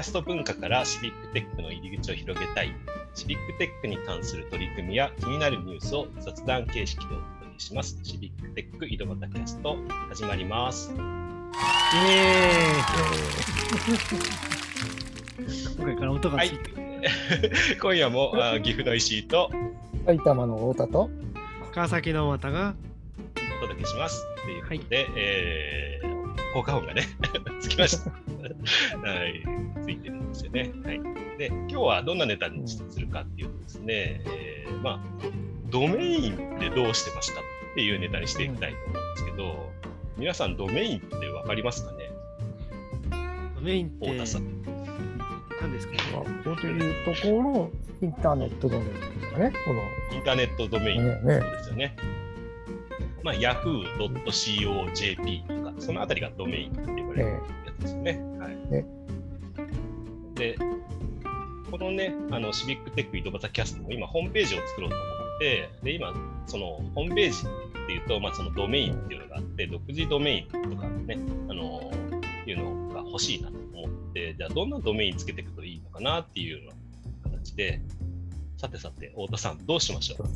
ャスト文化からシビックテックの入り口を広げたい、シビックテックに関する取り組みや気になるニュースを雑談形式でお届けします。シビックテック井戸端キャスト始まります。イエーイ。今回から音がはいつい。て、今夜もあ岐阜の石井と。埼玉の太田と、川崎の又が。お届けします。ということで、えー、効果音がね、つきました。はい、ついてるんですよね。はい。で、今日はどんなネタにするかっていうとですね、えーまあ、ドメインってどうしてましたっていうネタにしていきたいと思うんですけど、皆さんドメインってわかりますかね？ドメインって太田さん。何ですか？こういうところ、インターネットドメインですかね、この、インターネットドメインそうですよね。まあ、yahoo.co.jp そのあたりがドメインって言われるえやつですね。はい。ね。で、このね、あのシビックテック井戸端キャストも今、ホームページを作ろうと思って、で、今、そのホームページっていうと、まあ、そのドメインっていうのがあって、独自ドメインとかね、あのいうのが欲しいなと思って、じゃあ、どんなドメインつけていくといいのかなっていうような形で、さてさて、太田さん、どうしましょう？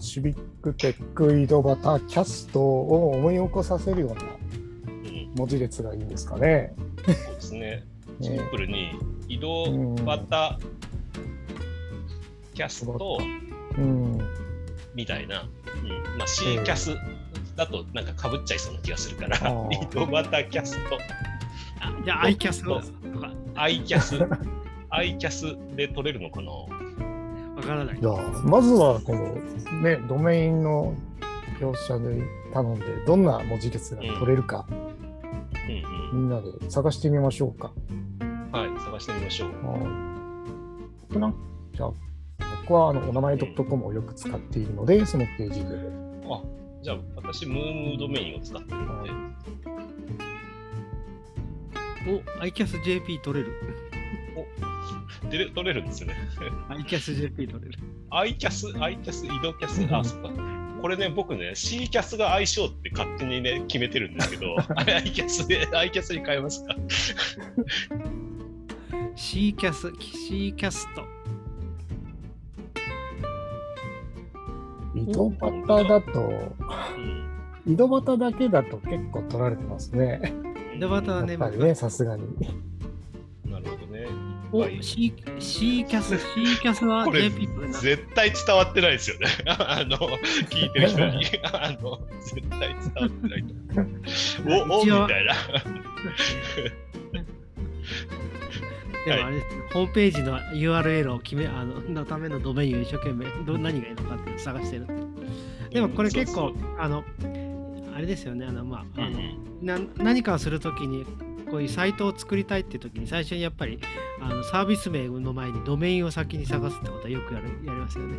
シビックテック井戸端キャストを思い起こさせるようなうん。文字列がいいんですかね。そうですね。シンねプルに移動型キャストうん、みたいな、うん。まあ、C キャスだとなんかかぶっちゃいそうな気がするから、あー。移動型キャスト、あじゃあ、アイキャスとか。I キャス、I キャスで取れるのかな？わからないじ。ゃあ、まずはこのね、ドメインの業者で頼んで、どんな文字列が取れるか、うんみんなで探してみましょうか。うん。はい、探してみましょう。はい僕なんじゃあ、僕はあのお名前 .com をよく使っているので、そのページで。あ、じゃあ私、ムームードメインを使ってるので、お、アイキャス JP 取れる。でれ取れるんですよね。アイキャス JP 取れる。I キャス、I キャス、移動キャス、あ、そっか。これね、僕ね、C キャスが相性って勝手にね、決めてるんですけど、I キャスで、I キャスに変えますか？C キャス、C キャスト。井戸端だと、うん。井戸端だけだと結構取られてますね。井戸端やはね、っぱりね、さすがに。なるほどね。お C, C キャス、C キャスは。絶対伝わってないですよね。あの、聞いてる人に。あの、絶対伝わってないと。お、お、みたいな。でもあれですね、ホームページの URL を決め、あの、のためのドメインを一生懸命、ど何がいいのかって探してる。でもこれ結構、そうそうあの、あれですよね、あの、まあ、あの、うんな何かをするときに、こういうサイトを作りたいっていうときに、最初にやっぱりあのサービス名の前にドメインを先に探すってことはよくやるやりますよね。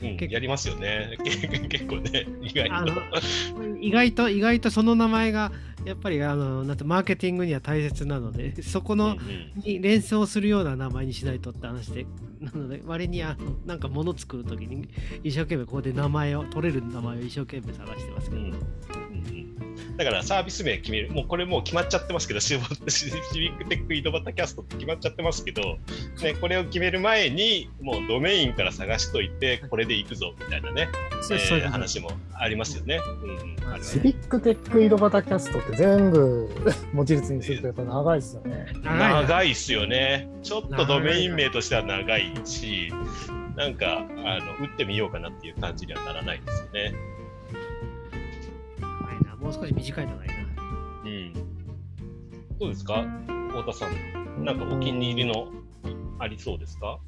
うんやりますよね。結構ね、意外あと。の意外と、意外とその名前が、やっぱりあのなんてマーケティングには大切なので、そこの、に連想するような名前にしないとって話で、なので、割にあのなんか物作るときに、一生懸命ここで名前を、取れる名前を一生懸命探してますけど、うんだからサービス名決める、もうこれもう決まっちゃってますけど、シシビックテック井戸端キャストって決まっちゃってますけど、ね、これを決める前に、もうドメインから探しといて、これで行くぞみたいなね、えーそういう話もありますよね。うんシビックテック井戸端キャストって全部 文字列にするとやっぱ長いですよね。長いな長いっすよね。ちょっとドメイン名としては長いし、なんかあの打ってみようかなっていう感じにはならないですよね。もう少し短いのがいいな。うん。どうですか？太田さん。なんかお気に入りのありそうですか？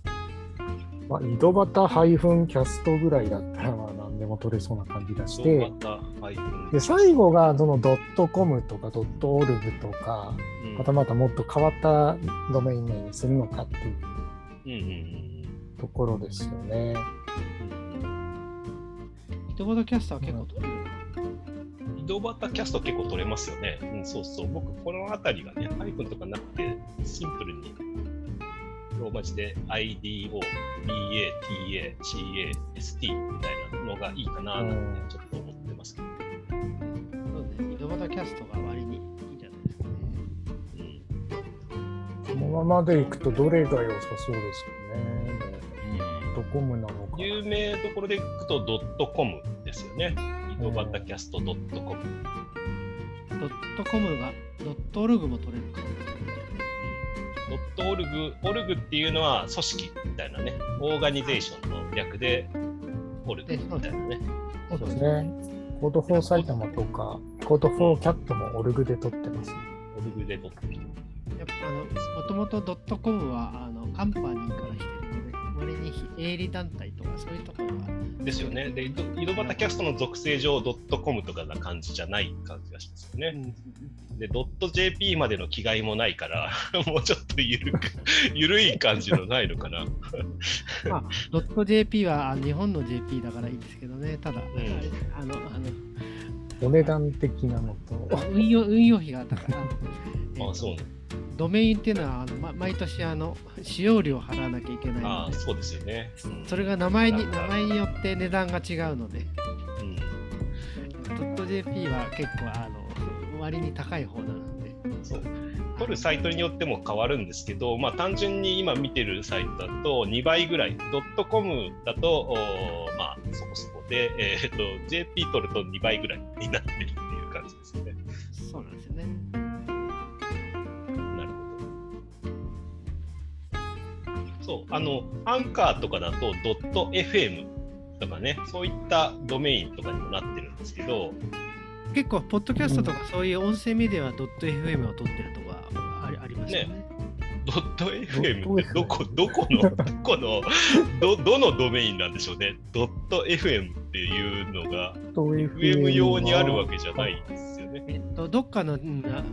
まあ、井戸端ハイフンキャストぐらいだったらまあ何でも取れそうな感じがして。で最後がそのドットコムとかドットオルグとか、うんまたまたもっと変わったドメイン名にするのかっていううんうんところですよね。井戸端キャスターは結構取れる。うん。井戸端キャスト結構取れますよね。うん、そうそう。僕、この辺りがね、ハイフンとかなくて、シンプルに、ローマ字で IDO、BA、TA、CA、ST みたいなのがいいかななんてちょっと思ってますけど。そうね、井戸端キャストが割にいいんじゃないですかね。のままでいくとどれが良さそうですかね。ドットコムなのか。有名どころでいくとドットコムですよね。井戸端キャストドットコム。ドットコムがドットオルグも取れるか。ドットオルグ、オルグっていうのは組織みたいなね、オーガニゼーションの略でオルグみたいなね。そうですね。コード4埼玉とか、コード4キャットもオルグで撮ってます。オルグで撮ってる。やっぱあのもともとドットコムはあのカンパニーから来てる割に営利団体とかそういうところが。ですよね。で、井戸井戸端キャストの属性上、ドットコムとかな感じじゃない感じがしますよね。で、ドット JP までの気概もないから、もうちょっとゆるく、ゆるい感じのないのかな。まあ、ドット JP はあ日本の JP だからいいんですけどね、ただ、あの、あの、お値段的なのと、運用運用費が高い。あのえーとあそうね。ドメインっていうのはあの、ま、毎年あの使用料を払わなきゃいけないあので、あそうですよね。うん。それが名前に名前によって値段が違うので、うん。ドット JP は結構あの割に高い方なので、そう。取るサイトによっても変わるんですけど、まあ、単純に今見てるサイトだと2倍ぐらい、ドットコムだと、まあ、そこそこで、えー、と JP 取ると2倍ぐらいになってるそう、あの、アンカーとかだと、ドット FM とかね、そういったドメインとかにもなってるんですけど、結構、ポッドキャストとかそういう音声メディアはドット FM を取ってるとかありありますよね。ドットド FM ってどこ、どこの、どこの、ど、どのドメインなんでしょうね。ドット FM っていうのが、FM 用にあるわけじゃないですよね。えっと、どっかの、うんあ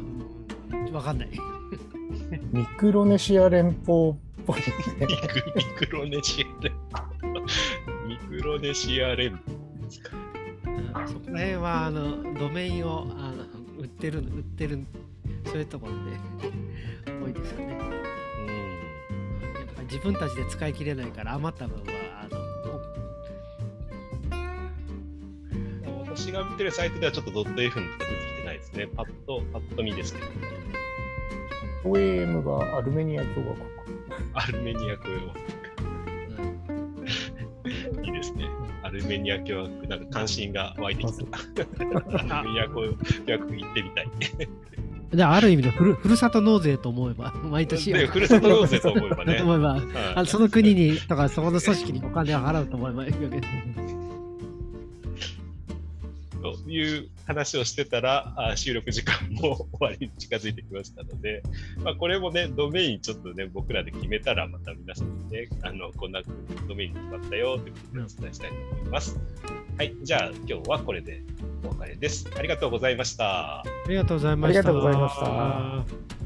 うんわかんない。ミクロネシア連邦っぽいミね。クミクロネシア連ミクロネシア連ですか。うんそこら辺はあのドメインをあの売ってる売ってるそういうところで多いですよね。やっぱり自分たちで使い切れないから余った分はあのうん。私が見てるサイトではちょっとドット FM とか出てきてないですね。パッと、パッと見ですけど。OAM がアルメニア共和国。アルメニア共和うん国。いいですね。アルメニア共和国、なんか関心が湧いてきた。アルメニア共和国行ってみたい。である意味でふるふるさと納税と思えば毎年で、ふるさと納税と思えばね。思えばはいあその国にとかそこの組織にお金を払うと思えばいいわけです。という話をしてたら、あ収録時間も終わりに近づいてきましたので、まあ、これもね、ドメインちょっとね、僕らで決めたら、また皆さんにね、あのこんなドメインに決まったよということでお伝えしたいと思います。はい、じゃあ今日はこれでお別れです。ありがとうございました。ありがとうございました。ありがとうございました。